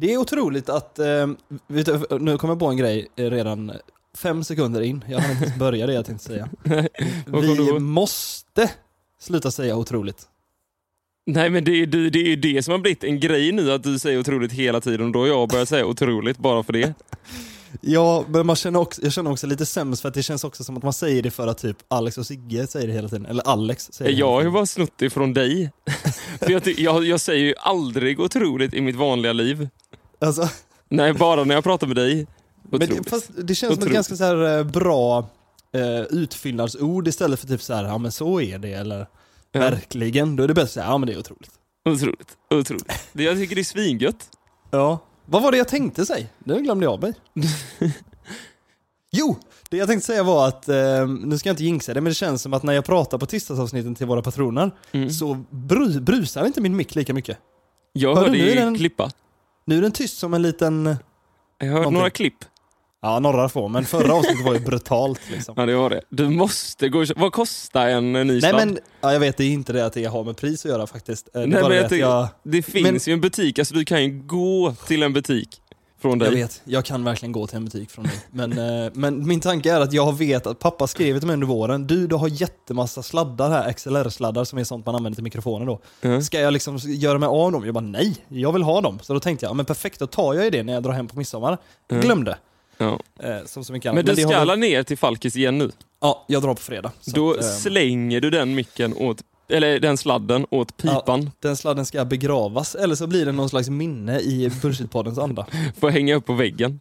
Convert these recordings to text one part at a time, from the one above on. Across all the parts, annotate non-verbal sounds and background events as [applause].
Det är otroligt att, eh, du, nu kommer jag på en grej redan fem sekunder in. Jag har inte ens börjat det jag tänkte säga. [laughs] Vi måste sluta säga otroligt. Nej men det är, det, det är det som har blivit en grej nu, att du säger otroligt hela tiden och då har jag börjat säga otroligt bara för det. [laughs] Ja, men man känner också, jag känner också lite sämst för att det känns också som att man säger det för att typ Alex och Sigge säger det hela tiden. Eller Alex säger det Jag har ju bara snott det från dig. [laughs] för jag, jag, jag säger ju aldrig otroligt i mitt vanliga liv. Alltså, Nej, bara när jag pratar med dig. men Otroligt. det, fast det känns som ett Otroligt. ganska så här eh, bra eh, utfyllnadsord istället för typ så här, ja men så är det eller Ja. verkligen. Då är det bäst att säga, ja men det är otroligt. Otroligt. Otroligt. Det, jag tycker det är svingött. Ja. Vad var det jag tänkte säga? Det glömde jag mig. [laughs] jo, det jag tänkte säga var att, eh, nu ska jag inte jinxa det, men det känns som att när jag pratar på tisdagsavsnitten till våra patroner Mm. så bru, brusar inte min mick lika mycket. Jag hörde nu är ju den- klippa. Nu är den tyst som en liten, Jag hörde Någonting. några klipp. Ja några få, men förra avsnittet var ju brutalt liksom. Ja, det var det. Du måste gå och kö- Vad kostar en ny Nej men, ja, jag vet det är inte det att det har med pris att göra faktiskt. Eh, Det Nej, men det jag jag, Det finns ju en butik, alltså du kan ju gå till en butik från dig. jag vet, jag kan verkligen gå till en butik från dig. Men, eh, men min tanke är att jag vet att pappa skrev till mig under våren, du, du har jättemassa sladdar här, XLR-sladdar som är sånt man använder till mikrofoner då. Ja. Ska jag liksom göra mig av dem? Jag bara nej, jag vill ha dem. Så då tänkte jag, ja, men perfekt, då tar jag ju det när jag drar hem på midsommar. Mm. Glömde. Ja. Eh, som så mycket annat. Men du ska alla ner till Falkis igen nu. Ja, jag drar på fredag. Då att, eh, slänger du den micken åt, eller den sladden åt pipan. den sladden ska begravas, eller så blir det någon slags minne i Bullshitpoddens anda. [laughs] Får hänga upp på väggen.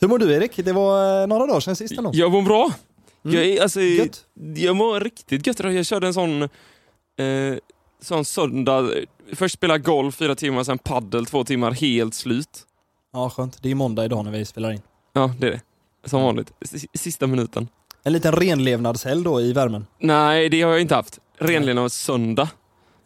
Hur mår du Erik? Det var eh, några dagar sedan sist ändå. Jag mår bra. Mm. Jag, alltså, Gött. jag mår riktigt gött. Jag körde en sån, eh, sån söndag. Först spela golf fyra timmar, sen paddel två timmar, helt slut. Ja, skönt. Det är måndag idag när vi spelar in. Ja, det är det. Som vanligt. S- Sista minuten. En liten renlevnadshelg då i värmen. Nej, det har jag inte haft. Renligen av söndag.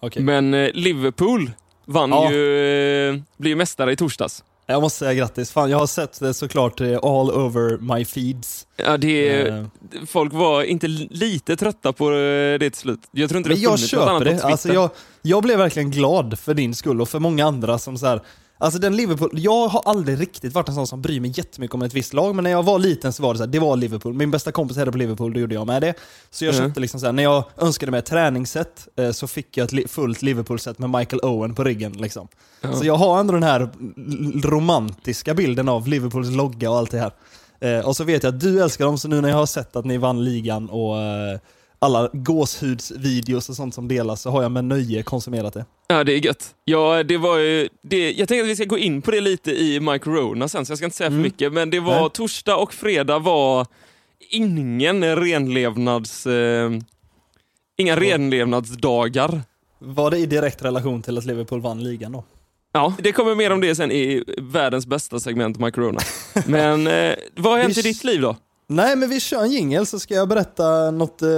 Okej. Men eh, Liverpool vann Ja. ju, eh, blev mästare i torsdags. Jag måste säga grattis. Fan, jag har sett det såklart eh, all over my feeds. Ja, det, Eh, Folk var inte li- lite trötta på det till slut. Jag tror inte det Men har jag funnits något annat köper det. Alltså jag, jag blev verkligen glad för din skull och för många andra som så här. Alltså den Liverpool, jag har aldrig riktigt varit en sån som bryr mig jättemycket om ett visst lag, men när jag var liten så var det så här, det var Liverpool. Min bästa kompis hade på Liverpool, då gjorde jag med det. Så jag Mm. köpte liksom så här, när jag önskade mig ett träningsset eh, så fick jag ett fullt Liverpool-set med Michael Owen på ryggen liksom. Ja. Så jag har ändå den här romantiska bilden av Liverpools logga och allt det här. Eh, och så vet jag att du älskar dem, så nu när jag har sett att ni vann ligan och eh, alla gåshudsvideos och sånt som delas så har jag med nöje konsumerat det. Ja, det är gött. Ja, det var ju, det, jag tänkte att vi ska gå in på det lite i Mike Rona sen, så jag ska inte säga för Mm. mycket. Men det var Nej. torsdag och fredag var ingen renlevnads... Eh, inga renlevnadsdagar. Var det i direkt relation till att Liverpool vann ligan då? Ja, det kommer mer om det sen i världens bästa segment, Mike Rona. [laughs] Men eh, vad har hänt i ditt liv då? Nej, men vi kör en jingel så ska jag berätta något, eh,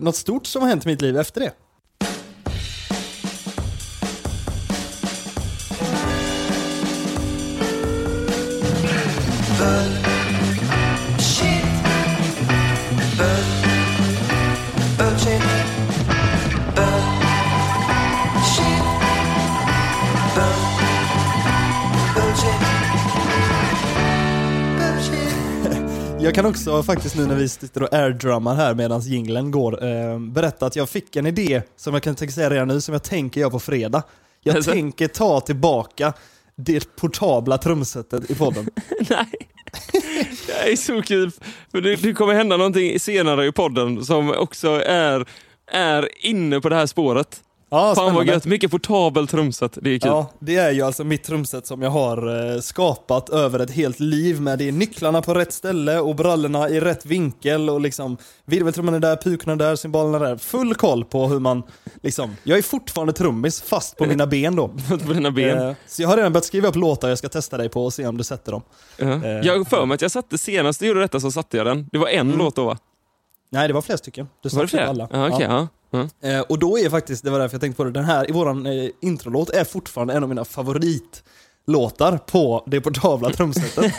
något stort som har hänt i mitt liv efter det. Kan också faktiskt nu när vi sitter och airdrummar här medan jinglen går, eh, berätta att jag fick en idé som jag kan säga redan nu, som jag tänker göra på fredag. Jag Alltså? tänker ta tillbaka det portabla trumsetet i podden. [laughs] Nej. Det är så kul, för det, det kommer hända någonting senare i podden som också är, är inne på det här spåret. Ja, Fan vad gött, mycket portabelt trumset, det är kul. Ja, det är ju alltså mitt trumset som jag har eh, skapat över ett helt liv med det är nycklarna på rätt ställe och brallorna i rätt vinkel och liksom virveltrumman är där, pukorna där, cymbalerna där. Full koll på hur man liksom, jag är fortfarande trummis fast på mina ben då. [laughs] På dina ben. Eh, Så jag har redan börjat skriva upp låtar jag ska testa dig på och se om du sätter dem. Ja. eh, Jag har för mig att jag satte, senast du gjorde detta så satte jag den. Det var en Mm. låt då va? Nej, det var flera stycken. Du Var det satte upp fler? alla. Ja, ja. Ja. Eh, och då är faktiskt, det var därför jag tänkte på det, den här i våran eh, introlåt är fortfarande en av mina favoritlåtar på det portabla trumsetet.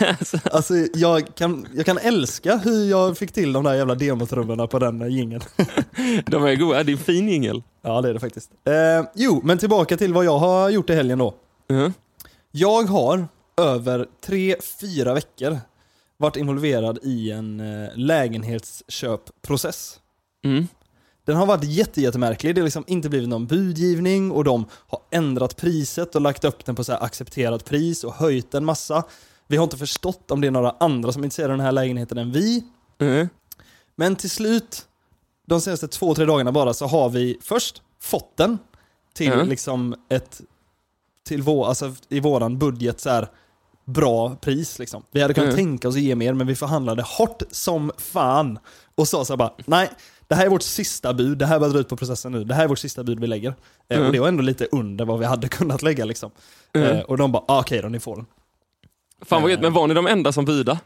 [laughs] alltså jag kan, jag kan älska hur jag fick till de där jävla demotrummorna på den gingen. [laughs] De är goda, det är en fin jingel. ja det är det faktiskt. Eh, jo, men tillbaka till vad jag har gjort i helgen då. Ja. Jag har över tre, fyra veckor varit involverad i en eh, lägenhetsköpprocess. Mm. Den har varit jätte, jättemärklig. Det har liksom inte blivit någon budgivning och de har ändrat priset och lagt upp den på så här accepterat pris och höjt en massa. Vi har inte förstått om det är några andra som är intresserade av den här lägenheten än vi. Mm. Men till slut, de senaste två, tre dagarna bara, så har vi först fått den till Mm. liksom ett, till vår, alltså i våran budget så här bra pris liksom. Vi hade kunnat Mm. tänka oss att ge mer, men vi förhandlade hårt som fan och sa så bara, nej, det här är vårt sista bud, det här börjar dra ut på processen nu, det här är vårt sista bud vi lägger. Eh, Mm. och det var ändå lite under vad vi hade [laughs] kunnat lägga liksom. Mm. Eh, och de bara, ah, okej då, ni får den. Fan vad gött, men var ni de enda som budade?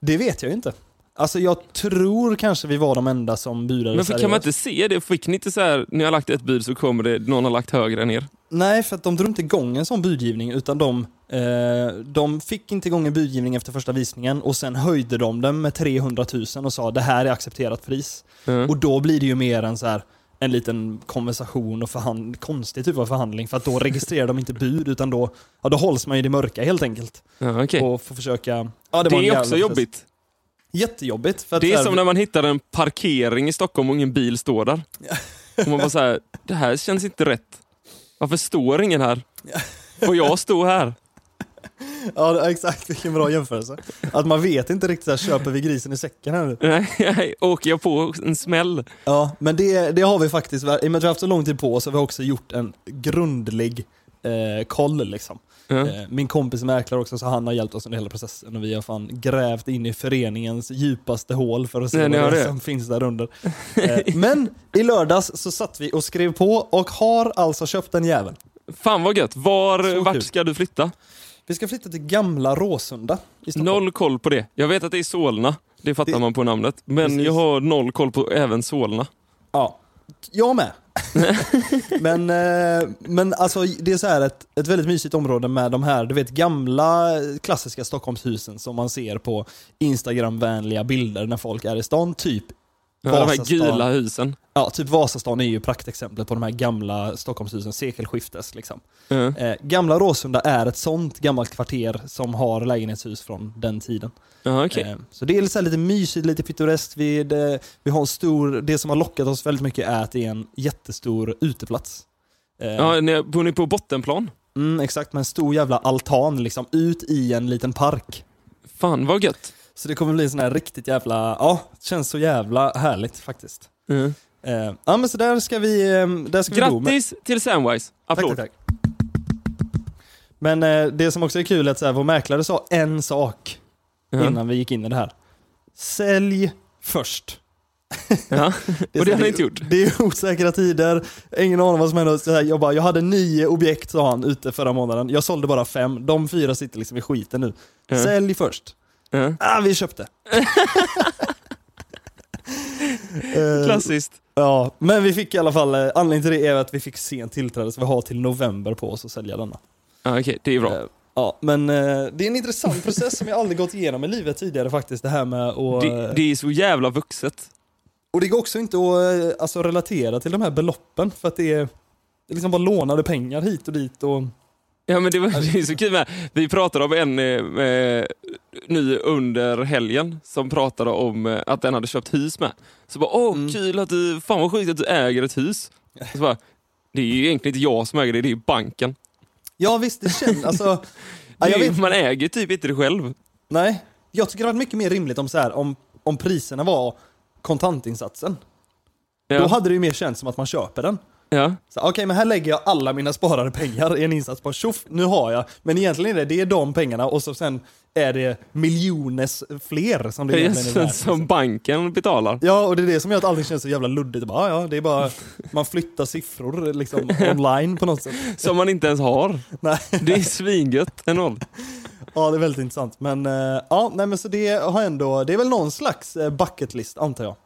Det vet jag ju inte. Alltså jag tror kanske vi var de enda som budade Men för, kan man inte se det? Fick ni inte så här, ni har lagt ett bud så kommer det, någon har lagt högre än er? Nej, för att de drog inte igång en sån budgivning, utan de, eh, de fick inte igång en budgivning efter första visningen och sen höjde de den med 300 000 och sa det här är accepterat pris. Mm. Och då blir det ju mer en så här en liten konversation och förhand, konstig typ av förhandling för att då registrerar de inte bud utan då, ja, då hålls man i det mörka helt enkelt. Ja, okej. Och får försöka... Ja, Det, en är jävla också jobbigt. Jättejobbigt. För Det är här- som när man hittar en parkering i Stockholm och ingen bil står där. [laughs] Och man bara såhär, det här känns inte rätt. Varför står ingen här? Får jag stå här? [laughs] Ja, exakt. Vilken bra jämförelse. Att man vet inte riktigt, så här, köper vi grisen i säcken här nu? Nej, åker jag på en smäll? Ja, men det, det har vi faktiskt, i och med att vi har haft så lång tid på oss har vi också gjort en grundlig eh, koll liksom. Eh, min kompis är mäklare också så han har hjälpt oss under hela processen och vi har fan grävt in i föreningens djupaste hål för att se Nej, vad det som finns där under. [laughs] Eh, men i lördags så satt vi och skrev på och har alltså köpt en jävel. Fan vad gött. Var, vart ska du flytta? Vi ska flytta till gamla Råsunda i Stockholm. Noll koll på det. Jag vet att det är Solna, det fattar Det- man på namnet. Men Precis. jag har noll koll på även Solna. Ja, jag med. [laughs] men, eh, men alltså det är så här ett, ett väldigt mysigt område med de här, du vet gamla klassiska Stockholmshusen som man ser på Instagram-vänliga bilder när folk är i stan. Typ, Ja, de här gula husen. ja, typ Vasastan är ju praktexemplet på de här gamla Stockholmshusen, sekelskiftes liksom. Ja. Eh, gamla Råsunda är ett sånt gammalt kvarter som har lägenhetshus från den tiden. Ja, okej. Eh, Så det är så lite mysigt, lite pittoreskt. Vi, det, vi har en stor, det som har lockat oss väldigt mycket är att det är en jättestor uteplats. Eh, Ja, ni- bor ni på bottenplan? mm, exakt, med en stor jävla altan liksom, ut i en liten park. Fan vad gött. Så det kommer bli sån här riktigt jävla, ja, känns så jävla härligt faktiskt. Mm. Eh, ja men så där ska vi, eh, där ska vi bo. Grattis till Samwise. Tack, Applåd. tack, tack. Men eh, det som också är kul är att så här, vår mäklare sa en sak Ja. innan vi gick in i det här. Sälj först. Ja. [laughs] Och det har ni inte gjort? Det är osäkra tider, ingen aning vad som händer. Jag, bara, jag hade nio objekt sa han ute förra månaden. Jag sålde bara fem. De fyra sitter liksom i skiten nu. Ja. Sälj först. Ja. Ah, vi köpte. [laughs] Eh, Klassiskt. ja, men vi fick i alla fall, eh, anledningen till det är att vi fick sent tillträde så vi har till november på oss att sälja denna. Ja, okej, det är bra. Eh, Ja, men det är en intressant process som jag aldrig gått igenom i livet tidigare faktiskt. Det här med att... Det, det är så jävla vuxet. Och det går också inte att alltså, relatera till de här beloppen för att det är, det är liksom bara lånade pengar hit och dit och... Ja men det, var, det är så kul med. Vi pratade om en eh, eh, ny under helgen som pratade om eh, att den hade köpt hus med. Så bara, åh Mm. kul att du, fan vad sjukt att du äger ett hus. Så bara, det är ju egentligen inte jag som äger det, det är ju banken. Ja visst, det känns... Alltså, [laughs] ja, ju- Man äger typ inte det själv. nej, jag tycker det hade varit mycket mer rimligt om, så här, om, om priserna var kontantinsatsen. Då Ja. hade det ju mer känts som att man köper den. Ja. Okej, men här lägger jag alla mina sparade pengar i en insats på tjoff, nu har jag. Men egentligen är det, det är de pengarna och så sen är det miljoners fler som det Det är egentligen är som, banken betalar. Ja, och det är det som gör att allting känns så jävla luddigt. Bara, ja, ja, det är bara, man flyttar siffror liksom [laughs] online på något sätt. Som man inte ens har. Nej. Det är svingött ändå. Ja, det är väldigt intressant. Men eh, ja, nej men så det har ändå, det är väl någon slags eh, bucket list antar jag.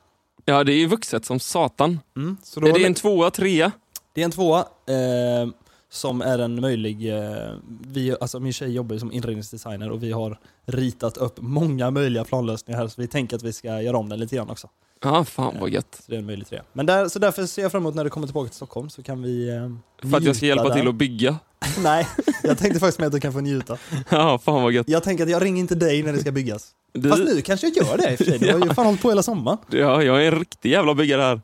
Ja, det är ju vuxet som satan. Mm, så då, Är det en tvåa, trea? det är en tvåa eh, som är en möjlig, eh, vi, alltså min tjej jobbar ju som inredningsdesigner och vi har ritat upp många möjliga planlösningar här så vi tänker att vi ska göra om den lite grann också. Ja, fan vad gött. Så det är en möjlig trea. Men där, så därför ser jag fram emot när du kommer tillbaka till Stockholm så kan vi eh, För att jag ska hjälpa där. till att bygga. [laughs] Nej, jag tänkte faktiskt med att du kan få njuta. [laughs] Ja, fan vad gött. Jag tänker att jag ringer inte dig när det ska byggas. Du, Fast nu kanske jag gör det i och för sig. Du har ju [laughs] fan hållit på hela sommaren. ja, jag är en riktig jävla byggare här.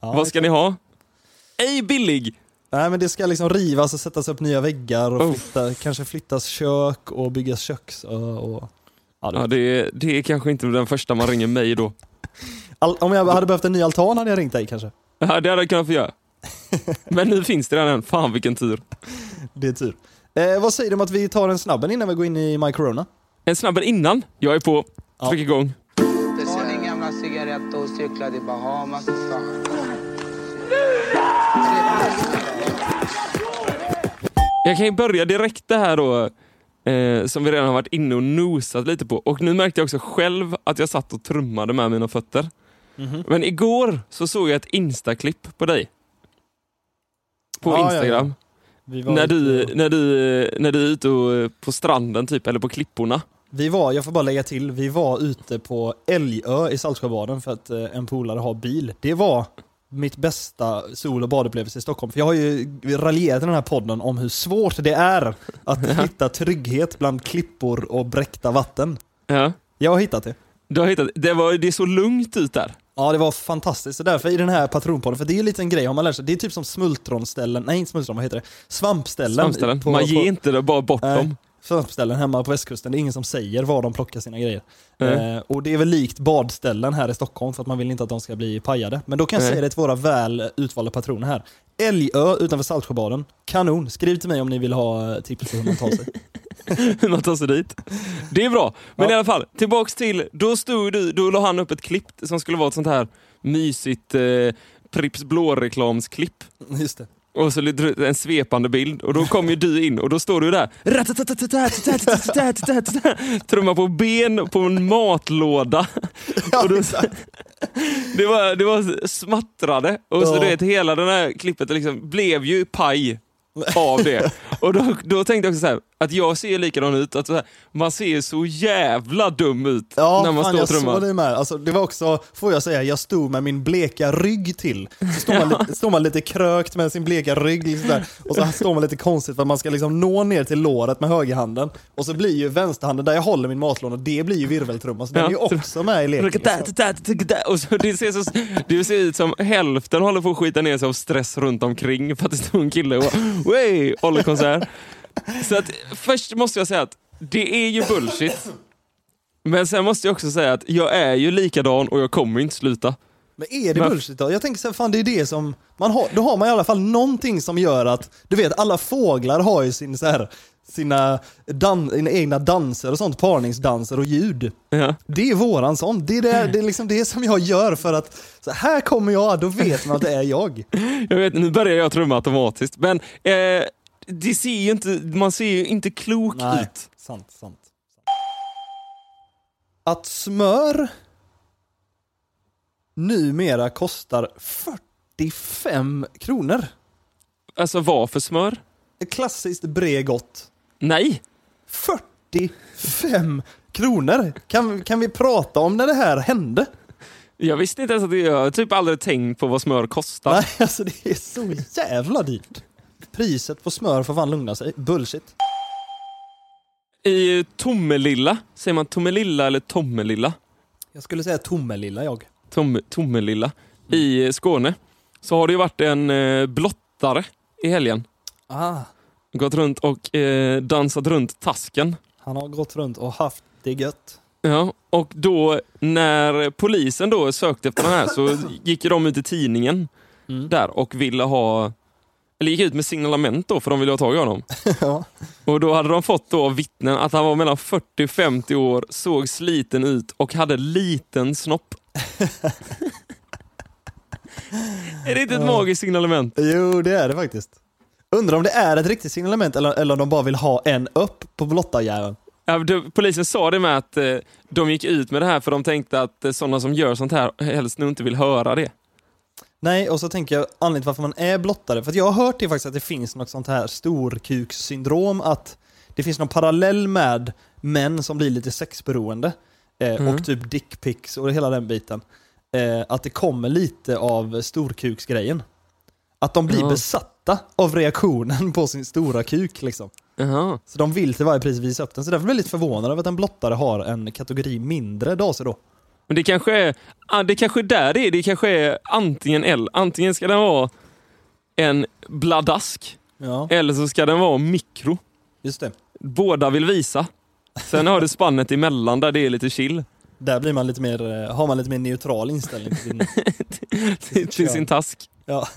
Ja, vad ska ni ha? Ej billig! Nej men det ska liksom rivas och sättas upp nya väggar och Oh. flytta, kanske flyttas kök och byggas köks och... och ja, du Ja, det, är- det är kanske inte den första man ringer mig då. [laughs] All, om jag hade behövt en ny altan hade jag ringt dig kanske. Ja, det hade jag kunnat få göra. [laughs] Men nu finns det redan en. Fan vilken tur. Det är tur. Eh, vad säger du om att vi tar en snabben innan vi går in i My Corona? En snabbare innan. Jag är på. Ja. Tryck igång. Ta din gamla cigarett och cykla till Bahamas. Fan. Jag kan ju börja direkt det här då, eh, som vi redan har varit inne och nosat lite på. Och nu märkte jag också själv att jag satt och trummade med mina fötter. Mhm. Men igår så såg jag ett Insta-klipp på dig. På Ja, ja, ja. Instagram. Vi var, När, du, när, du, när du är ute och, på stranden typ, eller på klipporna. Vi var, jag får bara lägga till, vi var ute på Älgö i Saltsjöbaden för att eh, en polare har bil. Det var mitt bästa sol och badupplevelse i Stockholm. För jag har ju raljerat i den här podden om hur svårt det är att [laughs] hitta trygghet bland klippor och bräckta vatten. Ja. Jag har hittat det. Du har hittat, det, var, det är så lugnt ut där. Ja, det var fantastiskt. Så därför i den här patronpodden, för det är ju en grej, har man lärt sig, det är typ som smultronställen, nej inte smultron, vad heter det? Svampställen. Svampställen. på- Man ger på- inte det bara bort Nej. dem. Svampställen hemma på västkusten, det är ingen som säger var de plockar sina grejer. Nej. Eh, och det är väl likt badställen här i Stockholm för att man vill inte att de ska bli pajade. Men då kan jag Nej. säga det till våra väl utvalda patroner här. Älgö utanför Saltsjöbaden, kanon. Skriv till mig om ni vill ha eh, tips på hur man tar sig. [laughs] hur man tar sig dit. Det är bra. Men Ja. i alla fall, tillbaks till, då stod du, då la han upp ett klipp som skulle vara ett sånt här mysigt eh, Pripps blå-reklamsklipp. Just det. Och så en svepande bild. Och då kom ju du in och då står du där. Trummar på ben på en matlåda. Och då, det, var, det var smattrade. Och så vet hela den här klippet liksom blev ju paj av det. Och då, då tänkte jag också så här, att jag ser likadan ut, att här, man ser så jävla dum ut Ja, när man fan, står och jag trummar. såg det med. Alltså, det var också, får jag säga, jag stod med min bleka rygg till. Så står man, [laughs] lite, står man lite krökt med sin bleka rygg liksom där. och så står man lite konstigt för att man ska liksom nå ner till låret med högerhanden. Och så blir ju vänsterhanden där jag håller min matlåda, det blir ju virveltrumma, så den är ju Ja. också med i leken. Och så det, ser så, det ser ut som hälften håller på att skita ner sig av stress runt omkring för att det står en kille och håller konsert. Så att först måste jag säga att det är ju bullshit. Men sen måste jag också säga att jag är ju likadan och jag kommer inte sluta. Men är det Men- bullshit då? Jag tänker så här, fan det är det som, man har, då har man i alla fall någonting som gör att, du vet alla fåglar har ju sin så här, sina, dan, sina egna danser och sånt, parningsdanser och ljud. Ja. Det är våran sån. Det är det, det, är liksom det som jag gör för att, så här kommer jag, då vet man att det är jag. [laughs] Jag vet, nu börjar jag trumma automatiskt. Men eh, det ser ju inte, man ser ju inte klok ut. sant, sant. Att smör numera kostar 45 kronor. Alltså vad för smör? Ett klassiskt Bregott. Nej. 45 kronor! Kan, kan vi prata om när det här hände? Jag visste inte ens att det, jag har typ aldrig tänkt på vad smör kostar. Nej, alltså det är så jävla dyrt. Priset på smör får fan lugna sig. Bullshit. I Tomelilla, säger man Tomelilla eller Tommelilla? Jag skulle säga Tommelilla jag. Tom, Tomelilla. I Skåne. Så har det ju varit en eh, blottare i helgen. Ah, Gått runt och eh, dansat runt tasken. han har gått runt och haft det gött. Ja, och då när polisen då sökte efter den här så [laughs] gick ju de ut i tidningen Mm. där och ville ha, eller gick ut med signalement då för de ville ha tag i honom. [laughs] ja. Och då hade de fått då vittnen att han var mellan 40 och 50 år, såg sliten ut och hade liten snopp. [laughs] är det inte ett Ja. magiskt signalement? Jo, det är det faktiskt. Undrar om det är ett riktigt signalement eller, eller om de bara vill ha en upp på blottarjäveln. Ja, polisen sa det med att eh, de gick ut med det här för de tänkte att eh, sådana som gör sånt här helst nog inte vill höra det. Nej, och så tänker jag anledningen till varför man är blottare, för jag har hört det faktiskt att det finns något sånt här storkukssyndrom, att det finns någon parallell med män som blir lite sexberoende eh, Mm. och typ dickpics och hela den biten. eh, att det kommer lite av storkuksgrejen. Att de blir Ja. besatta av reaktionen på sin stora kuk liksom. Jaha. Så de vill till varje pris visa upp den. Så därför blir jag lite förvånad över att en blottare har en kategori mindre daser då. Men det kanske är, ah, det kanske är där det är. Det kanske är antingen eller. Antingen ska den vara en bladask Ja, eller så ska den vara mikro. just det. Båda vill visa. Sen har du spannet emellan där det är lite chill. Där blir man lite mer, eh, har man lite mer neutral inställning till sin... [laughs] till sin task. Ja.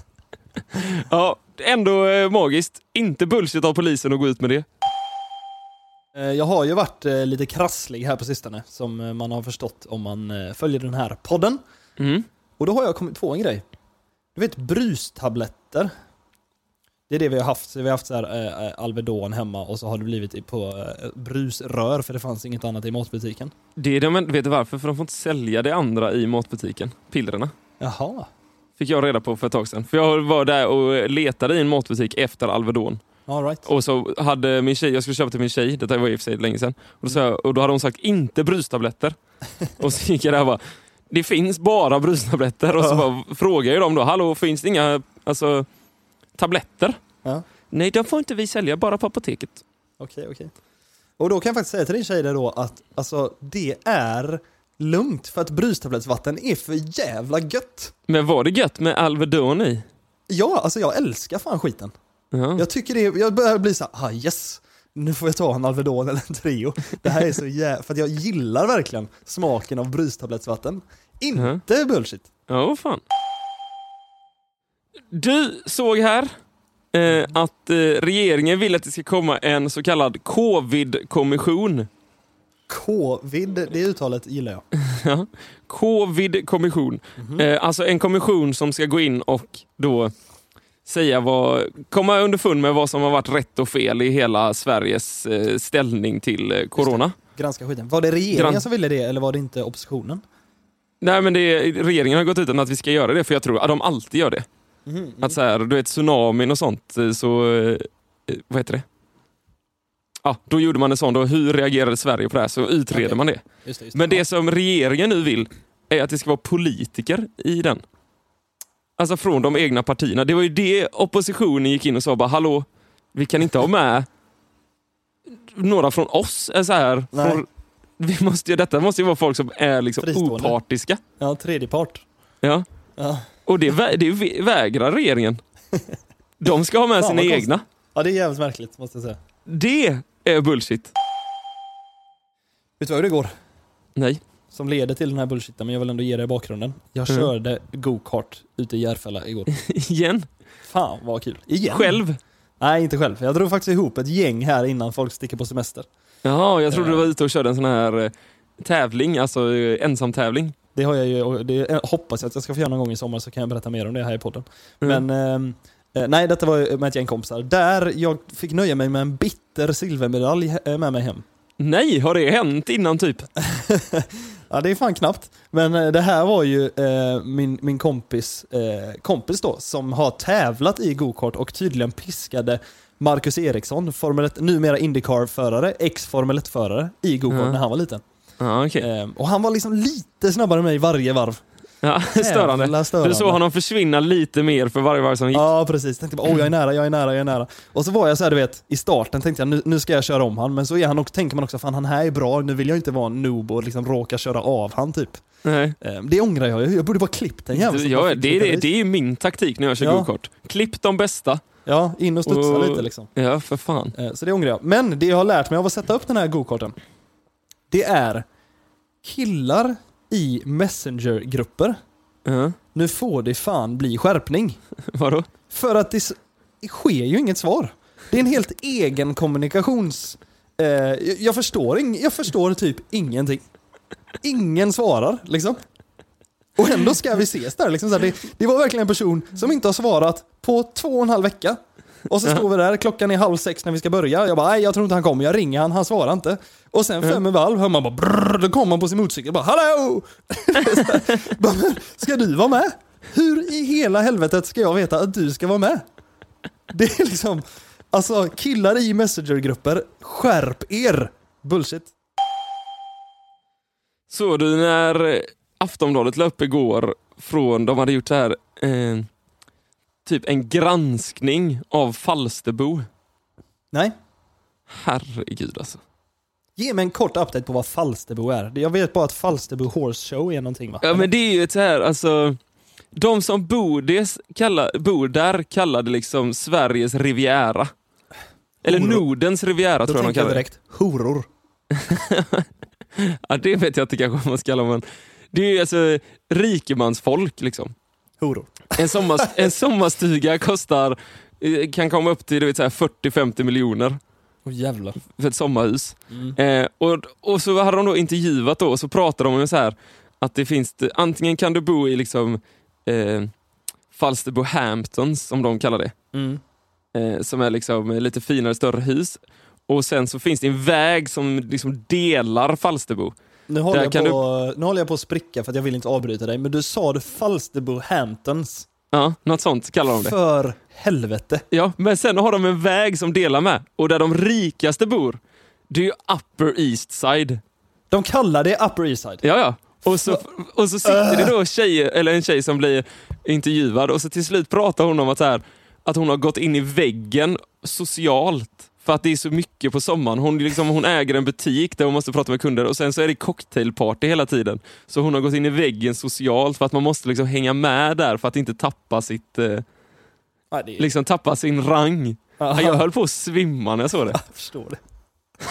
Ja, ändå eh, magiskt. Inte bullshit av polisen att gå ut med det. Eh, Jag har ju varit eh, lite krasslig här på sistone, som eh, man har förstått om man följer den här podden. Mm. Och då har jag kommit på en grej. Du vet brustabletter. Det är det vi har haft. Vi har haft så här, eh, Alvedon hemma och så har det blivit på eh, brusrör för det fanns inget annat i matbutiken. Det är de, vet du varför? För de får inte sälja det andra i matbutiken. Pillerna. Jaha. Fick jag reda på för ett tag sedan. För jag var där och letade i en matbutik efter Alvedon. All right. Och så hade min tjej, jag skulle köpa till min tjej, detta var i och för sig länge sedan. Och då, sa jag, och då hade hon sagt inte brustabletter. [laughs] och så gick jag där och bara, det finns bara brustabletter. Och så bara, frågade jag dem då, hallå finns det inga alltså, tabletter? Ja. Nej, de får inte vi sälja, bara på apoteket. Okej, okej. Och då kan jag faktiskt säga till din tjej där då att alltså, det är lugnt för att brustablettsvatten är för jävla gött. Men var det gött med Alvedon i? Ja, alltså jag älskar fan skiten. Ja. Jag tycker det, jag börjar bli så här, ah yes, nu får jag ta en Alvedon eller en Trio. Det här är så jävla, [laughs] för jag gillar verkligen smaken av brustablettsvatten. Inte bullshit. Ja, vad fan. Du såg här eh, att eh, regeringen vill att det ska komma en så kallad covid-kommission. Covid, det uttalet gillar jag. [laughs] Ja. Covid-kommission. Eh, alltså en kommission som ska gå in och då säga vad, komma underfund med vad som har varit rätt och fel i hela Sveriges eh, ställning till eh, corona. Granska skiten. Var det regeringen Gran- som ville det eller var det inte oppositionen? Nej men det, regeringen har gått ut med att vi ska göra det för jag tror att de alltid gör det. Att så här, du vet tsunamin och sånt, eh, så, vad heter det? Ja, då gjorde man en sån, då, hur reagerade Sverige på det här? Så utreder Okej. man det. Just det, just Men det som regeringen nu vill är att det ska vara politiker i den. Alltså från de egna partierna. Det var ju det oppositionen gick in och sa bara hallå, vi kan inte ha med några från oss. Så här, från, vi måste, detta måste ju vara folk som är liksom Fristående. opartiska. Ja, tredje part. Ja. Ja. Och det, vä- det vä- vägrar regeringen. [laughs] De ska ha med sina egna. ja, det är jävligt märkligt måste jag säga. Det är bullshit. Vet du vad det går? Nej. Som leder till den här bullshiten, men jag vill ändå ge dig bakgrunden. Jag Mm. körde go-kart ute i Järfälla igår. [laughs] Igen. Fan vad kul. Igen? Själv. Nej, inte själv. Jag drog faktiskt ihop ett gäng här innan folk sticker på semester. Jaha, jag trodde Eh. du var ute och körde en sån här eh, tävling, alltså eh, ensamtävling. Det har jag ju, och det eh, hoppas jag att jag ska få göra någon gång i sommar så kan jag berätta mer om det här i podden. Mm. Men ehm, eh, nej, detta var ju med ett gäng kompisar. Där jag fick nöja mig med en bitter silvermedalj eh, med mig hem. Nej, har det hänt innan typ? [laughs] Ja, det är fan knappt. Men eh, det här var ju eh, min, min kompis, eh, kompis då, som har tävlat i go-kart och tydligen piskade Marcus Eriksson, Formel 1, numera Indycar-förare, ex-Formel 1-förare, i go-kart Ja. när han var liten. Ja, okej. Eh, och han var liksom lite snabbare än mig varje varv. Ja, [laughs] störande. Störande. Du såg honom försvinna lite mer för varje varv som gick. Ja, precis. Tänkte bara, åh jag är nära, jag är nära, jag är nära. Och så var jag så här, du vet, i starten tänkte jag, nu, nu ska jag köra om han. Men så är han och tänker man också, fan han här är bra, nu vill jag inte vara en noob och liksom råka köra av han typ. Nej. Eh, det ångrar jag, jag borde bara klippt den jäveln. Ja, det, det, ris. det är min taktik när jag kör Ja. go-kart. Klipp de bästa. Ja, in och studsa Och- lite liksom. Ja, för fan. Eh, Så det ångrar jag. Men det jag har lärt mig av att sätta upp den här go-karten, det är killar i messengergrupper. Ja. Nu får det fan bli skärpning. [laughs] Vadå? För att det, s- sker ju inget svar. Det är en helt egen kommunikations... Eh, jag- jag, förstår ing, jag förstår typ ingenting. Ingen svarar liksom. Och ändå ska vi ses där. Liksom så här, det, det var verkligen en person som inte har svarat på två och en halv vecka. Och så står vi där, klockan är halv sex när vi ska börja. Jag bara, nej jag tror inte han kommer. Jag ringer han, han svarar inte. Och sen fem i valv hör man bara brrr, då kommer han på sin motorcykel bara hallå! Så [laughs] bara, "Men, ska du vara med? Hur i hela helvetet ska jag veta att du ska vara med? Det är liksom, alltså killar i messengergrupper, skärp er! Bullshit. Såg du när Aftonbladet la upp igår från, de hade gjort så här, eh, typ en granskning av Falsterbo. Nej. Herregud alltså. Ge mig en kort update på vad Falsterbo är. Jag vet bara att Falsterbo Horse Show är någonting va? Ja men det är ju ett så här, alltså, de som bor, des, kalla, bor där kallar det liksom Sveriges Riviera. Eller Horor. Nordens Riviera Då tror jag de kallar det. direkt, horor. [laughs] Ja, det vet jag inte kanske vad man ska kalla men det är ju alltså rikemansfolk liksom. Horor. En, sommar, [laughs] en sommarstuga kostar, eh, kan komma upp till du vet, så här 40-50 miljoner Åh jävlar. för ett sommarhus. Mm. Eh, och, och så hade de då intervjuat då och så pratade de om så här att det finns, antingen kan du bo i liksom eh, Falsterbo Hamptons som de kallar det. Mm. eh, som är liksom lite finare, större hus. Och sen så finns det en väg som liksom delar Falsterbo. Nu, håller jag på, nu håller jag på att spricka för att jag vill inte avbryta dig, men du sa det Falsterbo Hamptons. Ja, något sånt kallar de det. För helvete. Ja, men sen har de en väg som delar med. Och där de rikaste bor, det är ju Upper East Side. De kallar det Upper East Side. Ja, ja. Och så, och så sitter det då tjejer, eller en tjej som blir intervjuad och så till slut pratar hon om att, här, att hon har gått in i väggen socialt. För att det är så mycket på sommaren. Hon, liksom, hon äger en butik där hon måste prata med kunder och sen så är det cocktailparty hela tiden. Så hon har gått in i väggen socialt för att man måste liksom hänga med där för att inte tappa sitt, eh, Nej, det liksom tappa sin rang. Aha. Jag höll på att svimma när jag såg det. [laughs] Jag förstår det.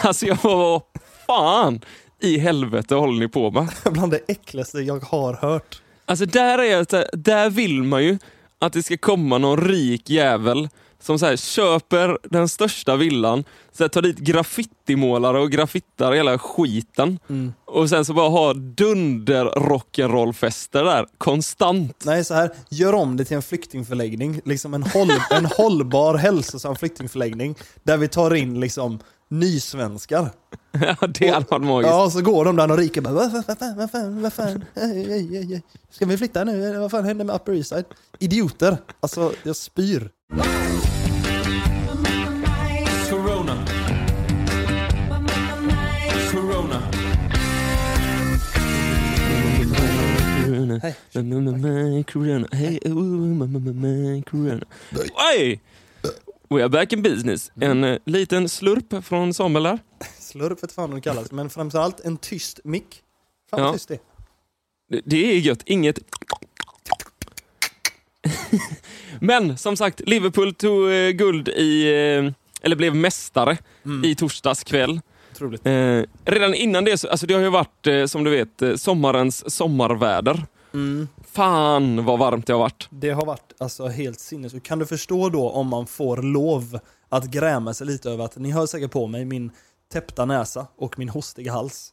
Alltså jag var, fan i helvete håller ni på med? [laughs] Bland det äckligaste jag har hört. Alltså där, är det, där vill man ju att det ska komma någon rik jävel som så här, köper den största villan, så här, tar dit graffitimålare och graffittar hela skiten. Mm. Och sen så bara ha dunder rock'n'roll-fester där, konstant. Nej, så här, gör om det till en flyktingförläggning. Liksom en, håll, [laughs] en hållbar, hälsosam flyktingförläggning. Där vi tar in liksom nysvenskar. Ja, det hade varit magiskt. Ja, så går de där och rika bara, vad, fan, vad fan, vad ska vi flytta nu? Vad fan hände med Upper East Side? Idioter. Alltså, jag spyr. Corona. Hey, oh, corona. Oj! We are back in business. En eh, liten slurp från Samuel där. [laughs] Slurp vet fan det kallas, men framförallt en tyst mick. Fan Ja. vad tyst det är. Det- Det är gött. Inget... [laughs] Men som sagt, Liverpool tog eh, guld i... Eh, eller blev mästare i torsdags kväll. Otroligt. Eh, redan innan det, så, alltså det har ju varit eh, som du vet eh, sommarens sommarväder. Mm. Fan vad varmt det har varit. Det har varit alltså helt sinnessjukt. Kan du förstå då om man får lov att gräma sig lite över att, ni hör säkert på mig, min täppta näsa och min hostiga hals.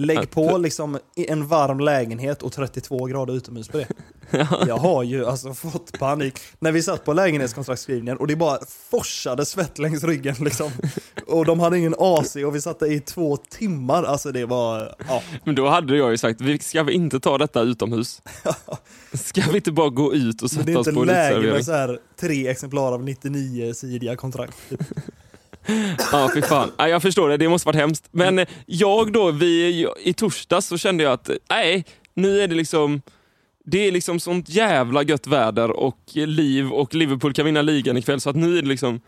Lägg på liksom en varm lägenhet och 32 grader utomhus på det. [laughs] Jag har ju alltså fått panik. När vi satt på lägenhetskontraktskrivningen och det bara forsade svett längs ryggen liksom. Och de hade ingen AC och vi satt där i två timmar. Alltså det var, ja. Men då hade jag ju sagt, vi ska vi inte ta detta utomhus? [laughs] Ska vi inte bara gå ut och det sätta är oss inte på en läge uteservering? med så här tre exemplar av 99-sidiga kontrakt. Ja, fy fan. Ja, jag förstår det, det måste varit hemskt. Men eh, jag då, vi, i torsdags så kände jag att, nej, nu är det liksom det är liksom sånt jävla gött väder och liv och Liverpool kan vinna ligan ikväll så att nu är det liksom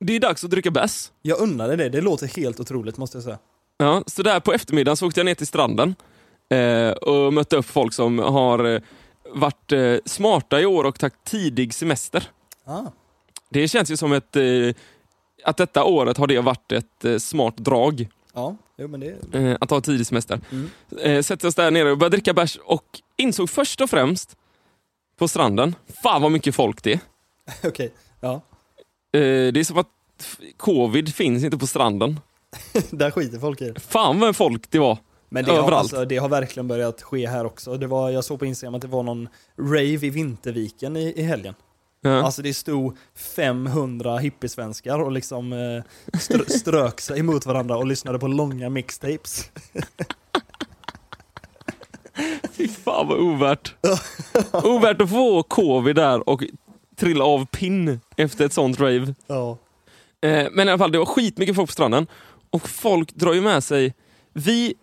Det är dags att dricka bärs. Jag unnade det, det låter helt otroligt måste jag säga. Ja, så där på eftermiddagen så åkte jag ner till stranden eh, och mötte upp folk som har eh, varit eh, smarta i år och tagit tidig semester. Ah. Det känns ju som ett, eh, att detta året har det varit ett eh, smart drag. Ja, jo men det... eh, att ha tidig semester. Mm. Eh, sätter oss där nere och börjar dricka bärs och insåg först och främst på stranden, fan vad mycket folk det är. [laughs] Okej, ja. Eh, det är som att covid finns inte på stranden. [laughs] Där skiter folk i det. Fan vad folk det var. Men det har, alltså, det har verkligen börjat ske här också. Det var, jag såg på Instagram att det var någon rave i Vinterviken i, i helgen. Ja. Alltså det stod 500 hippiesvenskar och liksom eh, str- [laughs] strök sig mot varandra och lyssnade på långa mixtapes. [laughs] Fy fan vad ovärt. ovärt att få covid där och trilla av pinn efter ett sånt rave. Ja. Eh, men i alla fall, det var skitmycket folk på stranden och folk drar ju med sig, vi,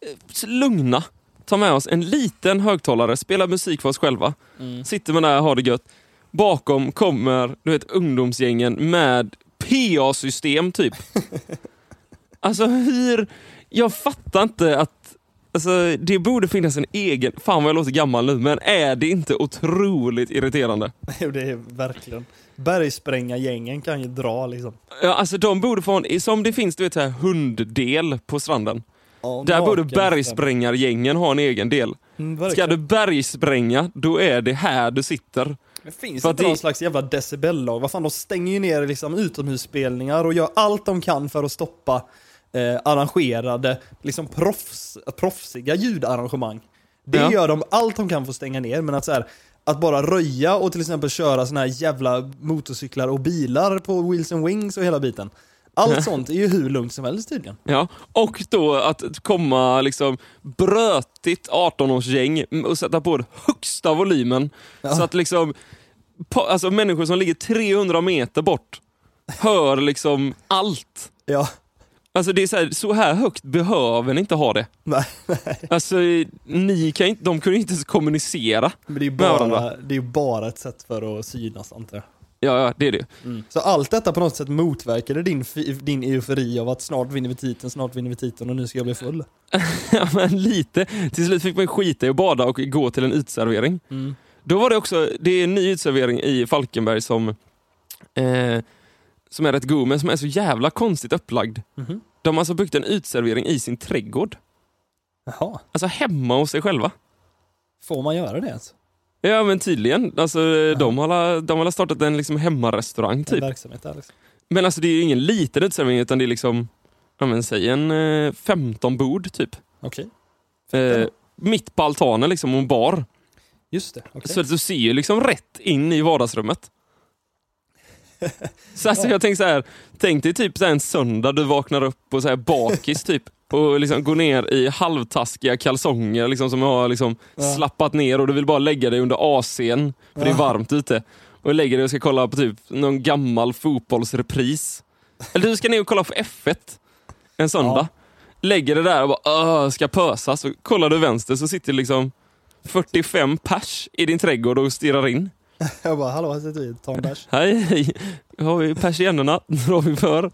eh, lugna, tar med oss en liten högtalare, spelar musik för oss själva. Sitter man där och har det gött. Bakom kommer du vet, ungdomsgängen med PA-system typ. [laughs] alltså hur... Jag fattar inte att... Alltså, det borde finnas en egen... Fan vad jag låter gammal nu, men är det inte otroligt irriterande? [laughs] Jo, det är verkligen. Bergsprängargängen kan ju dra liksom. Ja, alltså de borde få en, som det finns du vet, så här, hunddel på stranden. Ja, Där borde bergsprängargängen ha en egen del. Mm, Ska du bergspränga, då är det här du sitter. Det finns För inte det- någon slags jävla decibellag. Vad fan, de stänger ju ner liksom utomhusspelningar och gör allt de kan för att stoppa eh, arrangerade, liksom proffs, proffsiga ljudarrangemang. Det Ja. gör de allt de kan för att stänga ner, men att så här, att bara röja och till exempel köra såna här jävla motorcyklar och bilar på Wheels and Wings och hela biten. Allt sånt är ju hur lugnt som helst tydligen. Ja. Och då att komma liksom brötigt 18-årsgäng och sätta på den högsta volymen. Så att liksom alltså människor som ligger 300 meter bort hör liksom allt. Ja, Alltså det är så här, så här högt behöver ni inte ha det. nej, Alltså ni kan inte, de kunde inte ens kommunicera. men det är ju Med bara, varandra. det är ju bara ett sätt för att synas antar jag. Ja, ja det är det. Så allt detta på något sätt motverkade din, din eufori av att snart vinner vi titeln, snart vinner vi titeln och nu ska jag bli full. [laughs] Ja, men lite. Till slut fick man skita i att bada och gå till en utservering. Då var det också, det är en ny utservering i Falkenberg som, eh, som är rätt god, men som är så jävla konstigt upplagd. Mhm. De har alltså byggt en utservering i sin trädgård. Jaha, Alltså hemma hos sig själva. får man göra det ens? Ja men tydligen. Alltså, de, har, de har startat en liksom hemmarestaurang En typ. verksamhet där liksom. Men alltså det är ju ingen liten utservering utan det är liksom, ja men säg en eh, 15 bord typ. Okej, Eh, mitt på altanen liksom och en bar. just det. okej. Så att du ser ju liksom rätt in i vardagsrummet. [laughs] Så alltså jag tänker så här, tänk dig typ så en söndag du vaknar upp och så här bakis typ. Och liksom går ner i halvtaskiga kalsonger liksom, som har liksom Ja. slappat ner och du vill bara lägga dig under AC'n för det är Ja. varmt ute. Och lägger dig och ska kolla på typ någon gammal fotbollsrepris. Eller du ska ner och kolla på F1 en söndag. Lägger det där och bara "Åh, ska pösa. Så kollar du vänster så sitter liksom 45 pers i din trädgård och stirrar in. [laughs] Jag bara, hallå, här sitter vi, ta en bärs. Hej, hej. Har vi persiennerna? [laughs] Drar vi för.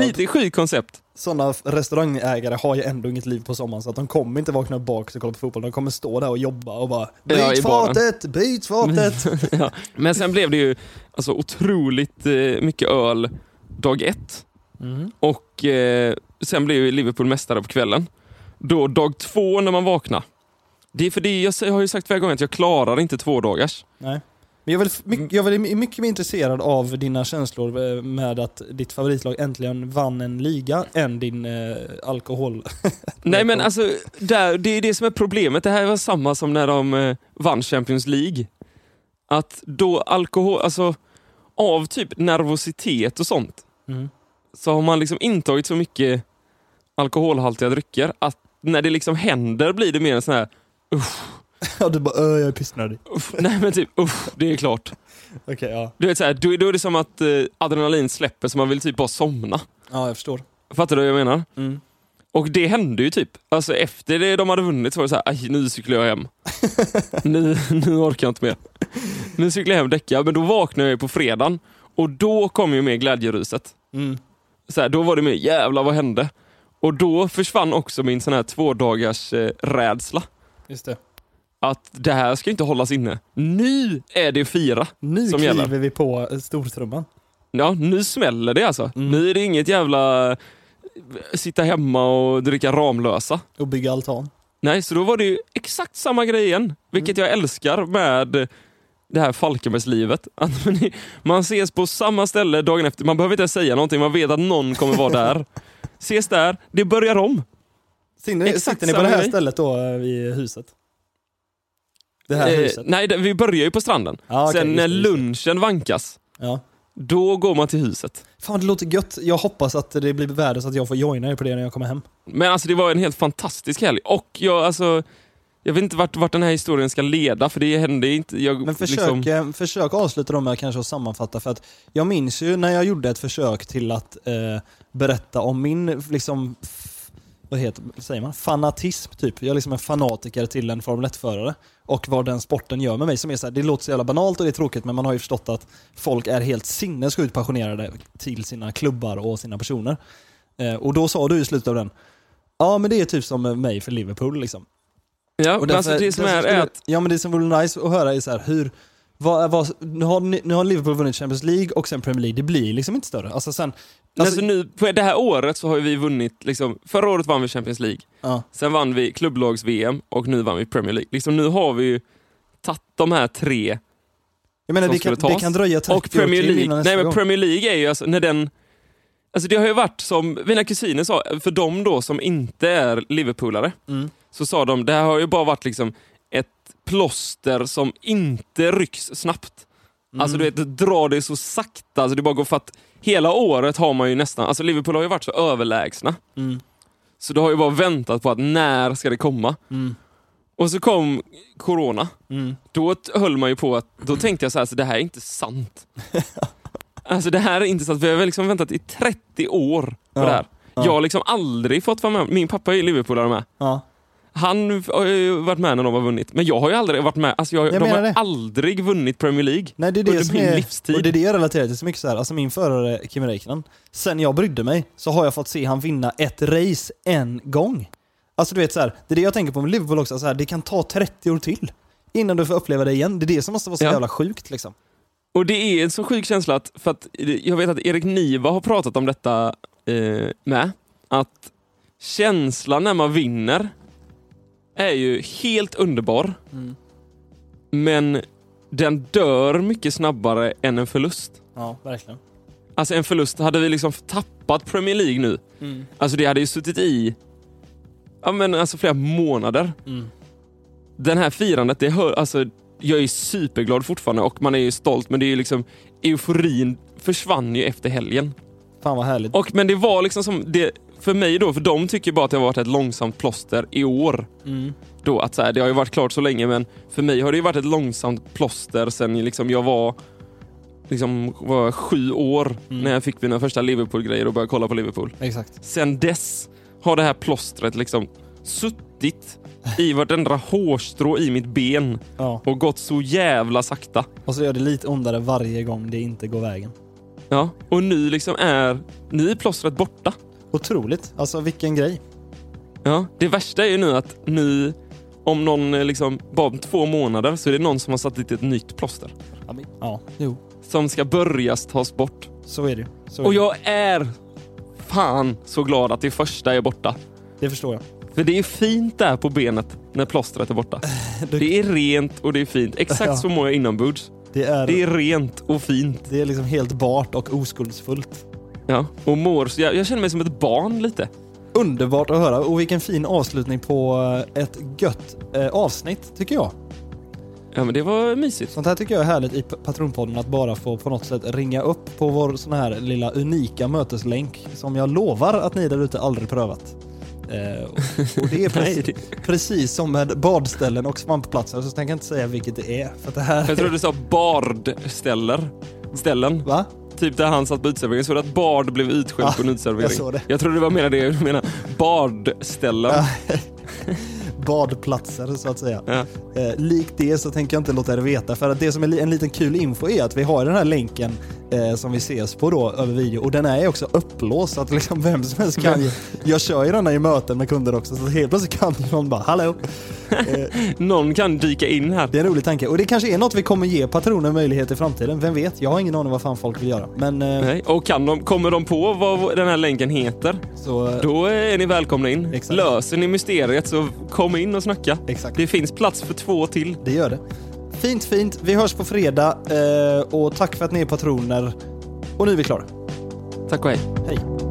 Lite sjukt koncept. Såna restaurangägare har ju ändå inget liv på sommaren så att de kommer inte vakna upp bak och kolla på fotboll. De kommer stå där och jobba och bara Ja, Byt baren." fatet, byt fatet! [laughs] ja. Men sen blev det ju alltså, otroligt eh, mycket öl dag ett. Mm. Och eh, sen blev ju Liverpool mästare på kvällen. Då dag två när man vaknar. Det är för det, jag har ju sagt flera gånger att jag klarar inte två dagars. Nej. Men jag väl, mycket, jag är mycket mer intresserad av dina känslor eh, med att ditt favoritlag äntligen vann en liga än din eh, alkohol. [laughs] Nej men alltså, där, det är det som är problemet. Det här var samma som när de eh, vann Champions League. Att då alkohol, alltså av typ nervositet och sånt, Mm. så har man liksom intagit så mycket alkoholhaltiga drycker att när det liksom händer blir det mer en sån här, [laughs] Ja, du bara öh, jag är pissnödig. uff, nej men typ, uff, det är klart. Okej, ja. Du vet så här, då, då är det som att eh, adrenalin släpper så man vill typ bara somna. Ja, jag förstår. Fattar du vad jag menar? Mm. Och det hände ju typ. Alltså efter det de hade vunnit så var det så här, aj nu cyklar jag hem. [laughs] nu, nu orkar jag inte mer. Nu cyklar jag hem däckar. Men då vaknade jag på fredagen och då kom ju med glädjeruset. Mm. Så här, då var det med, jävlar vad hände? Och då försvann också min sån här två dagars eh, rädsla. Just det. Att det här ska inte hållas inne. Nu är det fira. Nu Som kliver gäller. vi på stortrumman. Ja, nu smäller det alltså. Mm. Nu är det inget jävla eh, sitta hemma och dricka Ramlösa. Och bygga altan. Nej, så då var det ju exakt samma grej igen. Vilket jag älskar med det här Falkenbergslivet. [laughs] Man- ses på samma ställe dagen efter. Man behöver inte ens säga någonting, man vet att någon kommer vara där. [laughs] Ses där, det börjar om. Sitter, Exakt sitter ni på det här grej. stället då eh, vid huset? Det här Eh, huset? nej, det- vi börjar ju på stranden. Ja, okej, Sen när lunchen vankas, Ja. då går man till huset. Fan det låter gött. Jag hoppas att det blir värde så att jag får joina er på det när jag kommer hem. Men alltså det var en helt fantastisk helg. Och jag, alltså, jag vet inte vart, vart den här historien ska leda, för det hände inte... Jag, Men försök, liksom, eh, försök avsluta dem med kanske att sammanfatta för att jag minns ju när jag gjorde ett försök till att eh, berätta om min liksom vad heter, säger man, fanatism typ. Jag är liksom en fanatiker till en Formel 1-förare. Och vad den sporten gör med mig som är så här, det låter så jävla banalt och det är tråkigt men man har ju förstått att folk är helt sinnessjukt passionerade till sina klubbar och sina personer. Eh, och då sa du i slutet av den, ja men det är typ som mig för Liverpool liksom. Ja, Och men alltså det som är, är att Ja men det som vore nice att höra är så här, hur, vad, vad, nu, har, nu har Liverpool vunnit Champions League och sen Premier League, det blir liksom inte större. Alltså sen, alltså, alltså nu, på det här året så har vi vunnit, liksom, förra året vann vi Champions League, ja, sen vann vi klubblags-VM och nu vann vi Premier League. Liksom, nu har vi ju tagit de här tre jag menar som det kan, skulle det tas. kan dröja 30 och Premier år till League. Nej men gång. Premier League är ju alltså när den Alltså det har ju varit som mina kusiner sa, för de då som inte är Liverpoolare, Mm. så sa de det här har ju bara varit liksom plåster som inte rycks snabbt. Alltså du vet, det drar det så sakta, alltså det bara går för att hela året har man ju nästan, alltså Liverpool har ju varit så överlägsna. Mm. Så du har ju bara väntat på att när ska det komma? Mm. Och så kom Corona. Mm. Då höll man ju på att, då tänkte jag så här, alltså, det här är inte sant. [laughs] alltså det här är inte sant, vi har väl liksom väntat i 30 år på Ja, det här. ja. Jag har liksom aldrig fått vara med, min pappa är ju Liverpoolare med. Ja. Han har ju varit med när de har vunnit, men jag har ju aldrig varit med, alltså jag, Jag de har det. aldrig vunnit Premier League. Nej det är det Under min är, livstid. och det är det jag relaterar till så mycket så här. alltså min förare Kimi Räikkönen, sen jag brydde mig så har jag fått se han vinna ett race en gång. Alltså du vet så här, det är det jag tänker på med Liverpool också, så här, det kan ta 30 år till innan du får uppleva det igen. Det är det som måste vara så Ja. jävla sjukt liksom. Och det är en så sjuk känsla att, för att jag vet att Erik Niva har pratat om detta eh, med, att känslan när man vinner är ju helt underbar, Mm. men den dör mycket snabbare än en förlust. Ja, verkligen. Alltså en förlust, hade vi liksom tappat Premier League nu, Mm. alltså det hade ju suttit i ja, men alltså flera månader. Mm. Den här firandet, det hör, alltså, jag är superglad fortfarande och man är ju stolt men det är ju liksom euforin försvann ju efter helgen. Fan vad härligt. Och, men det var liksom som, det, för mig då, för de tycker bara att det har varit ett långsamt plåster i år. Mm. Då, att så här, det har ju varit klart så länge men för mig har det ju varit ett långsamt plåster sen liksom jag var liksom, var sju år Mm. när jag fick mina första Liverpool-grejer och började kolla på Liverpool. Exakt. Sen dess har det här plåstret liksom suttit [laughs] i vartenda hårstrå i mitt ben Ja. och gått så jävla sakta. Och så gör det lite ondare varje gång det inte går vägen. Ja, och nu liksom är, nu är plåstret borta. Otroligt. Alltså vilken grej. Ja, det värsta är ju nu att nu, om någon eh, liksom, bara om två månader så är det någon som har satt dit ett nytt plåster. Ja, men- Ja, jo. Som ska börjas tas bort. Så är det. Så är Och det. jag är fan så glad att det första är borta. Det förstår jag. För det är fint där på benet när plåstret är borta. [laughs] Det är rent och det är fint. Exakt Ja. så mår jag inombords. Det är, Det är rent och fint. det är liksom helt bart och oskuldsfullt. Ja, och mår så jag, jag känner mig som ett barn lite. Underbart att höra och vilken fin avslutning på eh, ett gött eh, avsnitt tycker jag. Ja, men det var mysigt. Sånt här tycker jag är härligt i Patronpodden att bara få på något sätt ringa upp på vår sån här lilla unika möteslänk som jag lovar att ni där ute aldrig prövat. Eh, och- och det är [laughs] precis, precis som med badställen och svampplatser så tänker jag inte säga vilket det är. För det här... jag tror du sa bardställer. Ställen. Va? Typ där han satt på uteserveringen. Så att bard blev utskälld Ja, på en uteservering. jag såg det. Jag trodde det var mer det du menade. Bardställen. Ja. [laughs] Badplatser så att säga. Ja. Eh, likt det så tänker jag inte låta er veta för att det som är en liten kul info är att vi har den här länken eh, som vi ses på då över video och den är också upplåst så att liksom vem som helst kan ju, Jag kör ju denna i möten med kunder också så helt plötsligt kan någon bara hallå. [laughs] Eh, Någon kan dyka in här. det är en rolig tanke och det kanske är något vi kommer ge patroner möjlighet i framtiden. Vem vet? Jag har ingen aning vad fan folk vill göra. Men eh, Nej. Och kan de, kommer de på vad den här länken heter, så... eh, då är ni välkomna in. Exakt. Löser ni mysteriet så kom in och snacka. Exakt. Det finns plats för två till. Det gör det. Fint, fint. Vi hörs på fredag eh, och tack för att ni är patroner. Och nu är vi klara. Tack och hej. Hej.